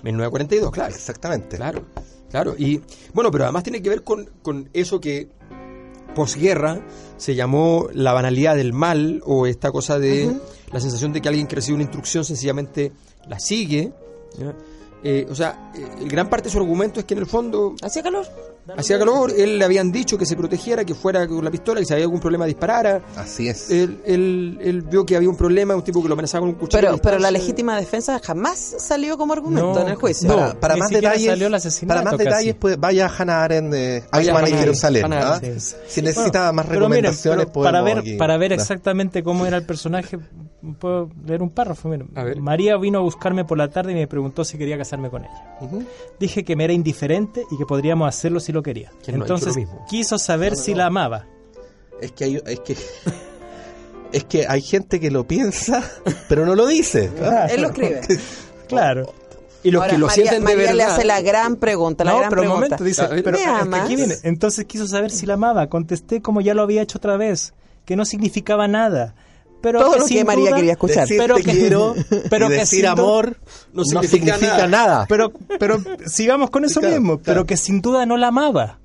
1942, claro. exactamente. Claro, claro. Y bueno, pero además tiene que ver con, con eso que posguerra se llamó la banalidad del mal o esta cosa de la sensación de que alguien que recibe una instrucción sencillamente la sigue. ¿ya? Eh, o sea, eh, el gran parte de su argumento es que en el fondo ¿Hacía calor? Hacía calor, él le habían dicho que se protegiera, que fuera con la pistola, que si había algún problema disparara. Así es. Él, él, él vio que había un problema, un tipo que lo amenazaba con un cuchillo. Pero, pero la legítima defensa jamás salió como argumento No, en el juicio. no. para, para ni más detalles, salió el para más casi. detalles pues, vaya a Hannah Arendt Eichmann a Jerusalén. ¿ah? Arendt. Si necesita más Pero miren, recomendaciones, pero para podemos ver, aquí- para ver exactamente cómo era el personaje, puedo leer un párrafo. miren. A ver. María vino a buscarme por la tarde y me preguntó si quería casarme con ella. Ujú. Dije que me era indiferente y que podríamos hacerlo si lo quería. ¿Quién no ha dicho Entonces lo mismo? quiso saber si la amaba. Es que hay, es que es que hay gente que lo piensa, pero no lo dice. Él lo escribe. Claro. Y los Ahora, que lo María, sienten de María le hace la gran pregunta, la no, gran pero un pregunta. momento, dice, pero ¿Me aquí viene. Entonces quiso saber si la amaba. Contesté como ya lo había hecho otra vez, que no significaba nada. Pero Todo que lo que María duda- quería escuchar. Decir Pero te que- quiero pero y que decir amor no significa, nada. Pero, pero sigamos con eso Claro, mismo. claro. Pero que sin duda no la amaba.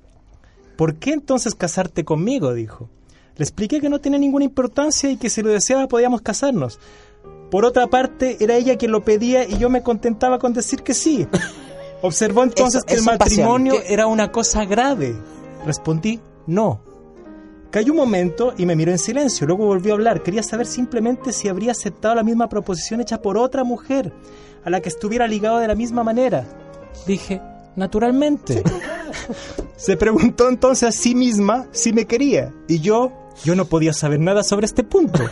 ¿Por qué entonces casarte conmigo? Dijo. Le expliqué que no tenía ninguna importancia y que si lo deseaba podíamos casarnos. Por otra parte, era ella quien lo pedía y yo me contentaba con decir que sí. Observó entonces Eso- que el pasión. matrimonio era una cosa grave. Respondí, no. Cayó un momento y me miró en silencio. Luego volvió a hablar. Quería saber simplemente si habría aceptado la misma proposición hecha por otra mujer a la que estuviera ligado de la misma manera. Dije, naturalmente. Se preguntó entonces a sí misma si me quería. Y yo, yo no podía saber nada sobre este punto.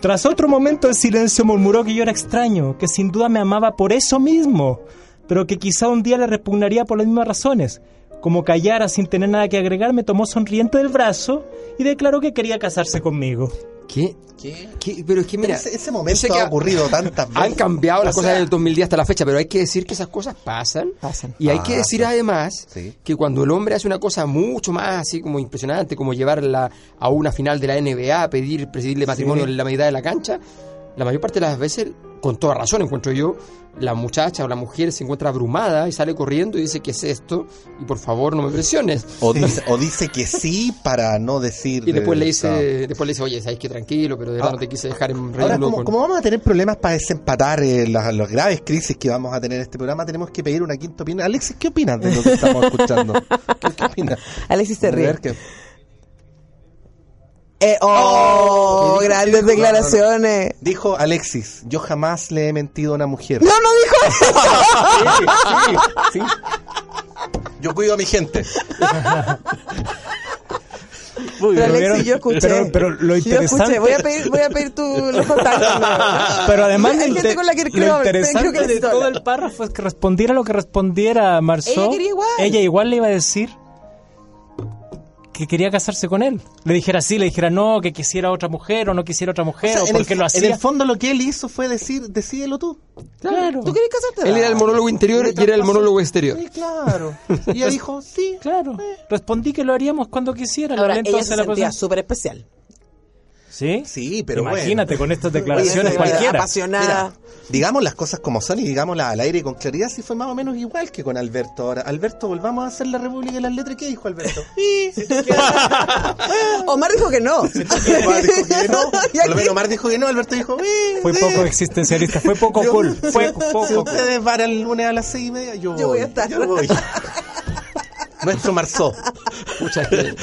Tras otro momento de silencio murmuró que yo era extraño, que sin duda me amaba por eso mismo, pero que quizá un día le repugnaría por las mismas razones. Como callara sin tener nada que agregar, me tomó sonriente del brazo y declaró que quería casarse conmigo. ¿Qué? ¿Qué? ¿Qué? Pero es que mira, ese, momento que ha ocurrido tantas veces. Han cambiado las O cosas sea, del 2010 hasta la fecha, pero hay que decir que esas cosas pasan. Pasan. Y hay que decir además Sí. que cuando el hombre hace una cosa mucho más así como impresionante, como llevarla a una final de la NBA, pedir presidirle matrimonio en la mitad de la cancha, la mayor parte de las veces, con toda razón encuentro yo, la muchacha o la mujer se encuentra abrumada y sale corriendo y dice, ¿qué es esto? Y por favor no me presiones. O dice, o dice que sí para no decir. Y después le dice, no. después le dice, oye, sabes que tranquilo, pero de verdad Ah. no te quise dejar en Ahora, como, con- como vamos a tener problemas para desempatar eh, las, las graves crisis que vamos a tener en este programa, tenemos que pedir una quinta opinión. Alexis, ¿qué opinas de lo que estamos escuchando? ¿Qué, qué opinas? Alexis se A ríe. Ver, ¿qué- Eh, oh, grandes ¿Qué dijo? declaraciones. Dijo Alexis, yo jamás le he mentido a una mujer. No, no dijo eso. Sí, sí. Yo cuido a mi gente. Uy, Pero pero Alexis, yo escuché. Pero, pero lo Yo interesante. escuché. Voy a pedir, voy a pedir tu, los contactos. ¿no? Pero además Hay lo, gente con la que lo creo, interesante creo que de todo el párrafo es que respondiera lo que respondiera Marceau. Ella igual. Ella igual le iba a decir que quería casarse con él. Le dijera sí, le dijera no, que quisiera otra mujer o no quisiera otra O mujer sea, o, en, por el, qué lo en hacía. el fondo lo que él hizo fue decir, decídelo tú. Claro, ¿Tú querés casarte? Él era el monólogo interior y era el monólogo exterior. Sí, claro. Y ella dijo, sí. claro. Respondí que lo haríamos cuando quisiera. Ahora, ella entonces se la sentía súper especial. ¿Sí? Sí, pero Imagínate bueno. con estas declaraciones Oye, cualquiera. Apasionada. Mira, digamos las cosas como son y digámoslas al aire y con claridad, si fue más o menos igual que con Alberto. Ahora, Alberto, volvamos a hacer la República de las Letras. ¿Qué dijo Alberto? Omar dijo que no. Omar dijo que no. Por lo menos Omar dijo que no, Alberto dijo, "Eh, Fue eh". poco existencialista, fue poco Yo- cool. Fue si poco cool. ustedes van el lunes a las seis y media, yo voy. Yo voy a estar. Yo voy. Nuestro Marzó. Muchas gracias.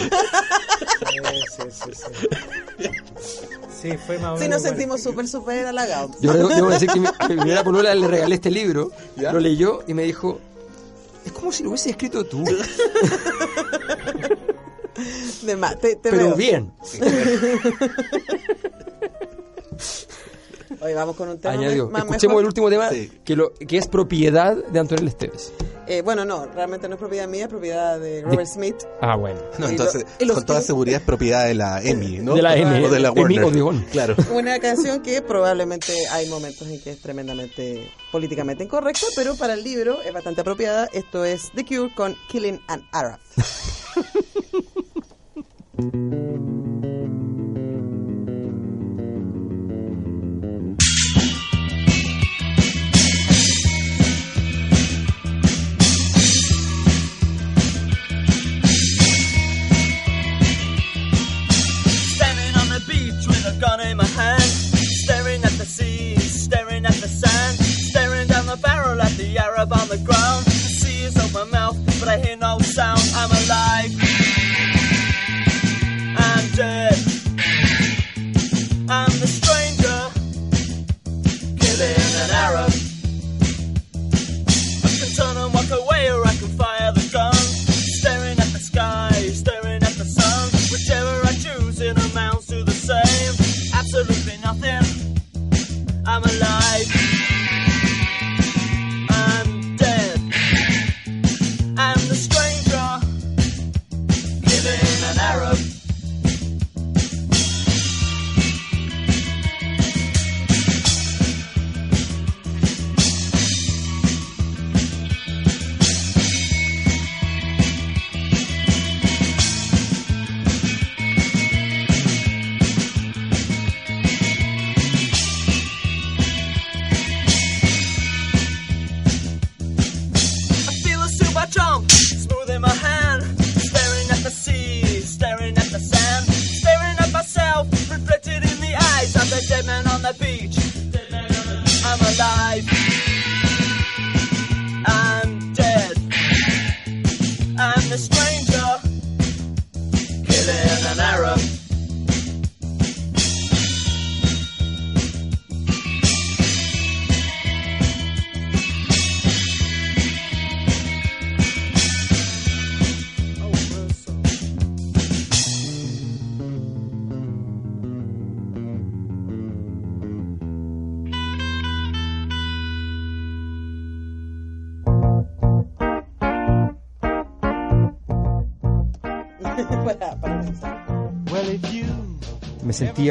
Sí, fue más o Sí, nos sentimos súper, súper halagados. Yo debo, debo decir que mi, a mi primera polola le regalé este libro, lo leyó y me dijo, es como si lo hubiese escrito tú, De más, te, te pero veo. bien. Hoy vamos con un tema Añadió. más Escuchemos mejor. el último tema, Sí. que, lo, que es propiedad de Antonio Esteves. Eh, bueno, no, realmente no es propiedad mía, es propiedad de Robert Smith. Ah, bueno. No, entonces, lo- con toda seguridad es propiedad de la EMI, ¿no? De la M, O de la Emmy Warner. Odeón. Claro. Una canción que probablemente hay momentos en que es tremendamente políticamente incorrecta, pero para el libro es bastante apropiada. Esto es The Cure con Killing an Arab.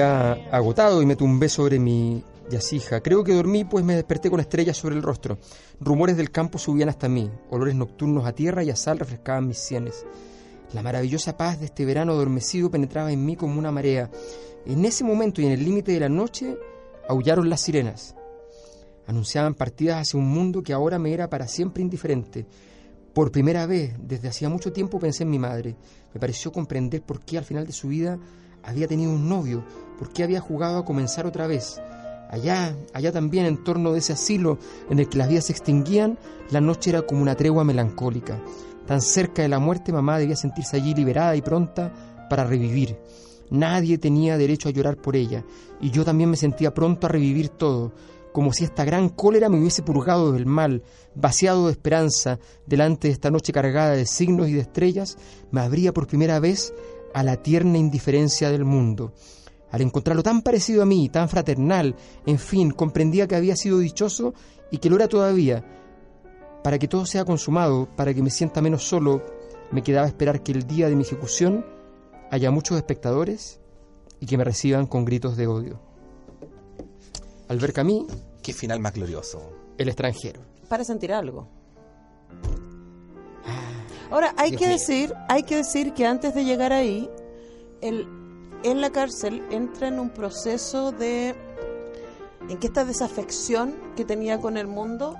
Agotado y me tumbé sobre mi yacija. Creo que dormí pues me desperté con estrellas sobre el rostro. Rumores del campo subían hasta mí. Olores nocturnos a tierra y a sal refrescaban mis sienes. La maravillosa paz de este verano adormecido penetraba en mí como una marea. En ese momento y en el límite de la noche aullaron las sirenas. Anunciaban partidas hacia un mundo que ahora me era para siempre indiferente. Por primera vez, desde hacía mucho tiempo, pensé en mi madre. Me pareció comprender por qué al final de su vida había tenido un novio, por qué había jugado a comenzar otra vez. Allá, allá también, en torno de ese asilo en el que las vidas se extinguían, la noche era como una tregua melancólica. Tan cerca de la muerte, mamá debía sentirse allí liberada y pronta para revivir. Nadie tenía derecho a llorar por ella, y yo también me sentía pronto a revivir todo, como si esta gran cólera me hubiese purgado del mal, vaciado de esperanza, delante de esta noche cargada de signos y de estrellas, me abría por primera vez a la tierna indiferencia del mundo. Al encontrarlo tan parecido a mí, tan fraternal, en fin, comprendía que había sido dichoso y que lo era todavía. Para que todo sea consumado, para que me sienta menos solo, me quedaba esperar que el día de mi ejecución haya muchos espectadores y que me reciban con gritos de odio. Albert Camus, Qué final más glorioso. El extranjero. Para sentir algo. Ahora, hay Dios que mío. decir, hay que decir que antes de llegar ahí, él en la cárcel entra en un proceso de en que esta desafección que tenía con el mundo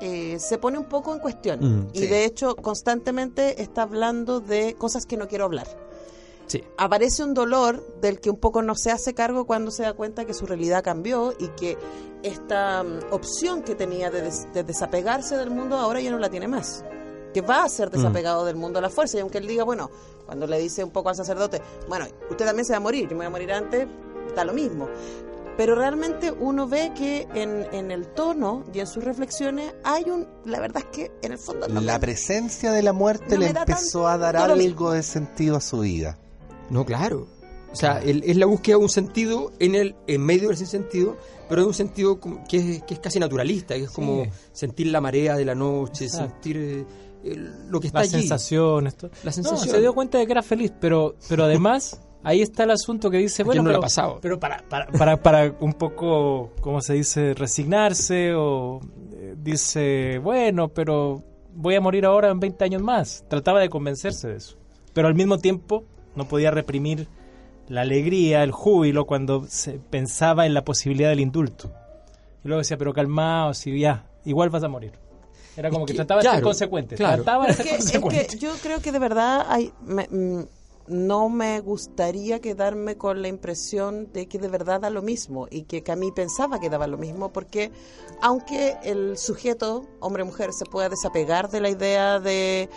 eh, se pone un poco en cuestión. Mm, y sí. de hecho, constantemente está hablando de cosas que no quiero hablar. Sí. Aparece un dolor del que un poco no se hace cargo cuando se da cuenta que su realidad cambió y que esta mm, opción que tenía de, des- de desapegarse del mundo ahora ya no la tiene más. Que va a ser desapegado del mundo a la fuerza. Y aunque él diga, bueno, cuando le dice un poco al sacerdote, bueno, usted también se va a morir, yo me voy a morir antes, da lo mismo. Pero realmente uno ve que en, en el tono y en sus reflexiones hay un. La verdad es que en el fondo. no La me- presencia de la muerte No le empezó a dar algo de sentido a su vida. No, claro. O sea, el- es la búsqueda de un sentido en el en medio de ese sentido, pero de un sentido como- que es, que es casi naturalista, que es como sentir la marea de la noche, Exacto. sentir eh, lo que está Las allí. sensaciones. todo. La No, sensación. se dio cuenta de que era feliz, pero, pero además ahí está el asunto que dice, ¿A bueno, no pero, ha pasado? pero para, para, para, para un poco, ¿cómo se dice? Resignarse o eh, dice, bueno, pero voy a morir ahora en 20 años más. Trataba de convencerse de eso. Pero al mismo tiempo no podía reprimir la alegría, el júbilo cuando se pensaba en la posibilidad del indulto. Y luego decía, pero calmado, si ya, igual vas a morir. Era como que, que, trataba de ser consecuente. claro. Trataba de Es ser que, es consecuente. que yo creo que de verdad hay, me- mm, no me gustaría quedarme con la impresión de que de verdad da lo mismo y que Camille pensaba que daba lo mismo porque aunque el sujeto, hombre o mujer, se pueda desapegar de la idea de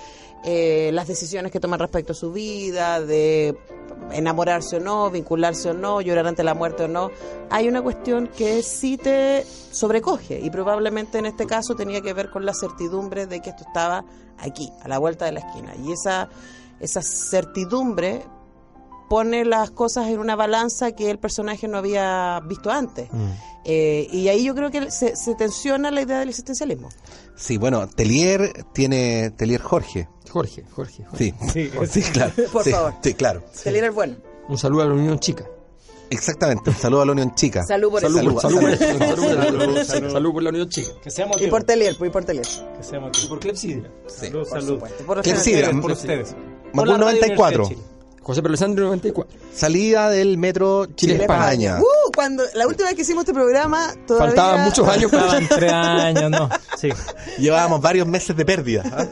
eh, las decisiones que toman respecto a su vida, de enamorarse o no, vincularse o no, llorar ante la muerte o no, hay una cuestión que sí te sobrecoge y probablemente en este caso tenía que ver con la certidumbre de que esto estaba aquí, a la vuelta de la esquina. Y esa, esa certidumbre pone las cosas en una balanza que el personaje no había visto antes. Mm. Eh, y ahí yo creo que se, se tensiona la idea del existencialismo. Sí, bueno, Telier tiene Telier Jorge. Jorge, Jorge, Jorge. Sí, sí, claro. Por Sí, favor. Sí, claro. Se le el bueno. Un saludo a la Unión Chica. Exactamente. Un saludo a la Unión Chica. Salud por Salud, eso. salud, por, salud, salud, salud por la Unión Chica. Que sea Y motivo. por Telier, y por Telier. Que sea motivo. Y por Clepsidra. Salud, Por salud. supuesto. Por los Clepsidra. temas. Por ustedes. Macul 94. José Pedro Alessandro 94. Salida del metro Chile, España. Uh, cuando la última vez que hicimos este programa todavía Faltaban muchos años para Estaban tres años, no. Sí. Llevábamos varios meses de pérdida. ¿ah?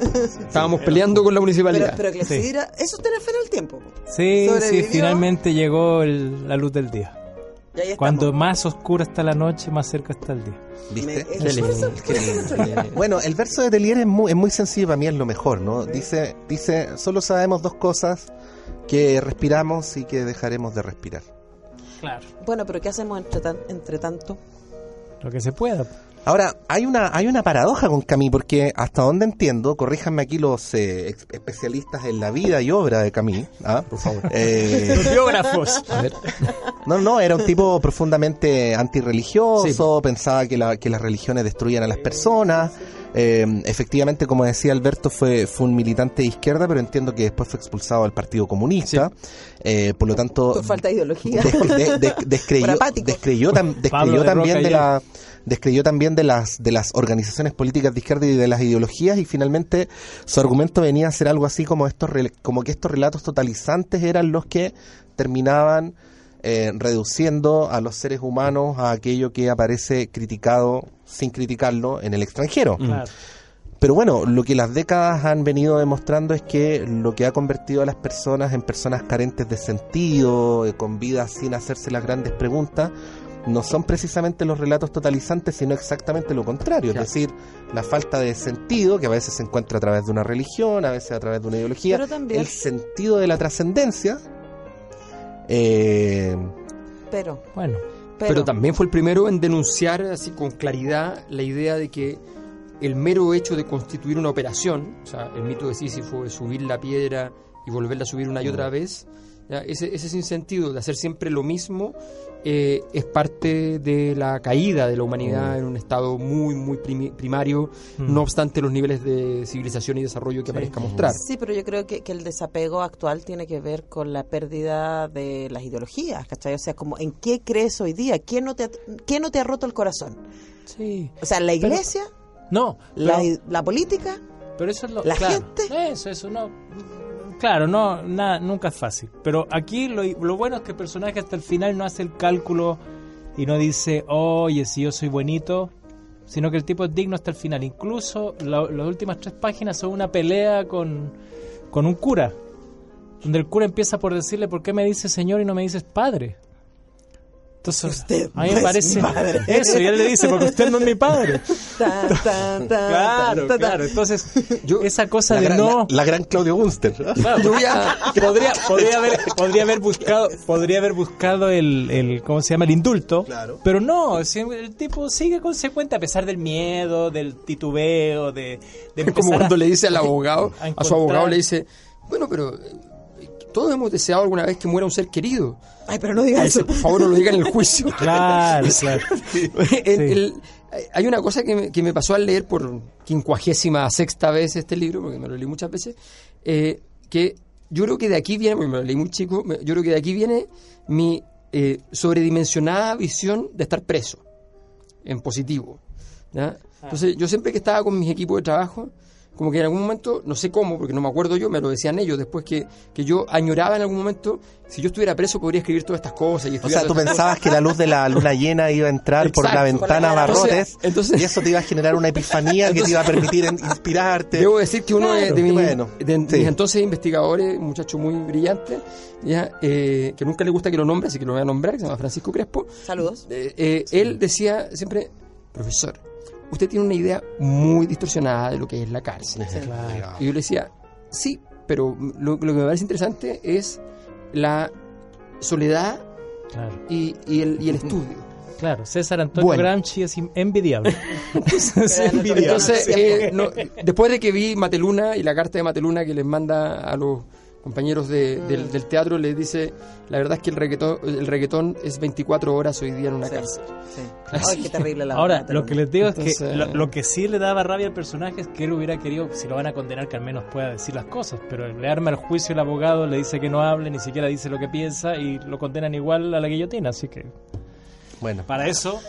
Estábamos peleando con la Pero, municipalidad. pero Clepsidra, eso es tener fe en el tiempo. Sí, sí, finalmente llegó el- la luz del día. Y ahí Cuando más oscura está la noche, más cerca está el día. ¿Viste? Me-. Bueno, el verso de Telier es muy, es muy sencillo, para mí es lo mejor, ¿no? Dice, dice, solo sabemos dos cosas, que respiramos y que dejaremos de respirar. Claro. Bueno, pero ¿qué hacemos entre, tan- entre tanto? Lo que se pueda. Ahora, hay una, hay una paradoja con Camille, porque hasta donde entiendo, corríjanme aquí los eh, especialistas en la vida y obra de Camille, ¿ah? Por favor. Eh, Los biógrafos. A ver. no, no, era un tipo profundamente antirreligioso, pensaba que, la- que las religiones destruían a las personas, Eh, efectivamente, como decía Alberto, fue, fue un militante de izquierda, pero entiendo que después fue expulsado del Partido Comunista. Eh, por lo tanto, Por falta de ideología. descre- de- de- descreyó, descreyó, tam- descreyó de también de y la descreyó también de las de las organizaciones políticas de izquierda y de las ideologías y finalmente su argumento venía a ser algo así como estos como que estos relatos totalizantes eran los que terminaban eh, reduciendo a los seres humanos a aquello que aparece criticado sin criticarlo en el extranjero. Claro. Pero bueno, lo que las décadas han venido demostrando es que lo que ha convertido a las personas en personas carentes de sentido, eh, con vidas sin hacerse las grandes preguntas, no son precisamente los relatos totalizantes, sino exactamente lo contrario. Claro. Es decir, la falta de sentido, que a veces se encuentra a través de una religión, a veces a través de una ideología, Pero también- el sentido de la trascendencia. eh, Pero, Bueno, pero, Pero también fue el primero en denunciar así con claridad la idea de que el mero hecho de constituir una operación, o sea, el mito de Sísifo de subir la piedra y volverla a subir una y otra vez, ya, ese, ese sinsentido de hacer siempre lo mismo eh, es parte de la caída de la humanidad en un estado muy, muy primi- primario, Mm. no obstante los niveles de civilización y desarrollo que Sí. parezca mostrar. Sí, pero yo creo que, que el desapego actual tiene que ver con la pérdida de las ideologías, ¿cachai? O sea, como en qué crees hoy día, ¿quién no te ha, quién no te ha roto el corazón? sí. O sea, la iglesia, No, la, pero, la política, pero eso es lo la claro, gente. Eso, eso no. Claro, no, nada, nunca es fácil. Pero aquí lo, lo bueno es que el personaje hasta el final no hace el cálculo y no dice, oye, si yo soy buenito, sino que el tipo es digno hasta el final. Incluso la- las últimas tres páginas son una pelea con, con un cura, donde el cura empieza por decirle, ¿por qué me dices señor y no me dices padre? Entonces, Usted a mí no me es parece mi padre. eso, y él le dice, porque usted no es mi padre. Ta, ta, ta, Claro, claro. Entonces, Yo- esa cosa de gran, no... la- la gran Claudio Bunster. Claro, podría, podría haber, podría haber buscado, podría haber buscado el, el, ¿cómo se llama? El indulto. Claro. Pero no, el tipo sigue consecuente a pesar del miedo, del titubeo, de, de Es como cuando a- le dice al abogado, a a, su abogado le dice, bueno, pero eh, todos hemos deseado alguna vez que muera un ser querido. Ay, pero no Dice, eso. por favor, no lo digan en el juicio. Claro, claro. El- el- hay una cosa que me, que me pasó al leer por quincuagésima sexta vez este libro, porque me lo leí muchas veces, eh, que yo creo que de aquí viene, porque me lo leí muy chico, yo creo que de aquí viene mi eh, sobredimensionada visión de estar preso, en positivo. ¿ya? Entonces, yo siempre que estaba con mis equipos de trabajo, como que en algún momento, no sé cómo, porque no me acuerdo yo, me lo decían ellos después que, que yo añoraba en algún momento, si yo estuviera preso podría escribir todas estas cosas. Y O sea, tú pensabas que la luz de la luna llena iba a entrar por la ventana barrotes Entonces- entonces- y eso te iba a generar una epifanía que te iba a permitir inspirarte. Debo decir que uno de, Claro, de mis, bueno, de mis sí. entonces investigadores, un muchacho muy brillante, ya, eh, que nunca le gusta que lo nombre, así que lo voy a nombrar, que se llama Francisco Crespo, Saludos. eh, eh, él decía siempre, profesor, usted tiene una idea muy distorsionada de lo que es la cárcel. Claro. Y yo le decía, sí, pero lo, lo que me parece interesante es la soledad Claro, y, y el, y el estudio. claro. César Antonio Bueno. Gramsci es envidiable. es envidiable. Entonces, eh, no, después de que vi Mateluna y la carta de Mateluna que les manda a los compañeros de- del, del teatro, les dice, la verdad es que el reggaetón, el reggaetón es 24 horas hoy día en una Sí. cárcel. Sí. Ay, qué terrible la Ahora, lo que les digo es que Entonces- lo, lo que sí le daba rabia al personaje es que él hubiera querido, si lo van a condenar, que al menos pueda decir las cosas. Pero le arma el juicio el abogado, le dice que no hable, ni siquiera dice lo que piensa y lo condenan igual a la guillotina. Así que Bueno, para eso.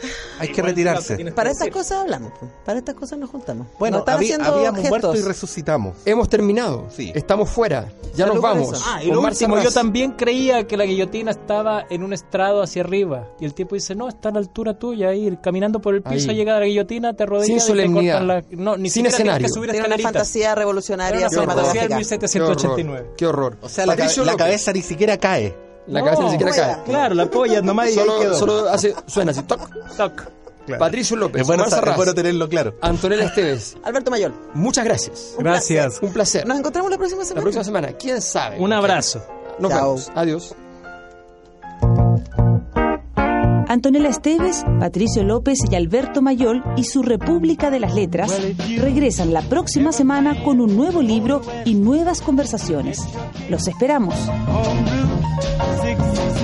hay que retirarse. Para estas cosas hablamos, pues. para estas cosas nos juntamos. Bueno, Nos habí- haciendo habíamos gestos. muerto y resucitamos. Hemos terminado, Sí. estamos fuera, ya Salud nos vamos. Ah, y lo último, yo también creía que la guillotina estaba en un estrado hacia arriba. Y el tipo dice, no, está a la altura tuya, ahí caminando por el piso, Ahí. llega la guillotina, te arrodillas Sin y te solemnidad. cortan la... No, ni Sin escenario. que subir Tiene una fantasía revolucionaria Era una fantasía del cinematográfica. Qué horror, 1789. Qué horror. O sea, la, la cabeza ni siquiera cae. La No, cabeza ni siquiera cae. Claro, la polla nomás y ahí Solo, quedó. solo hace, suena así, toc. Toc. Patricio López, Es bueno, Omar es bueno tenerlo claro. Antonella Esteves, Alberto Mayol. muchas gracias. Un Gracias. Un placer. Nos encontramos la próxima La semana. próxima semana, quién sabe. Un abrazo. Nos Chao. vemos. Adiós. Antonella Esteves, Patricio López y Alberto Mayol y su República de las Letras regresan la próxima semana con un nuevo libro y nuevas conversaciones. Los esperamos. on Route 66.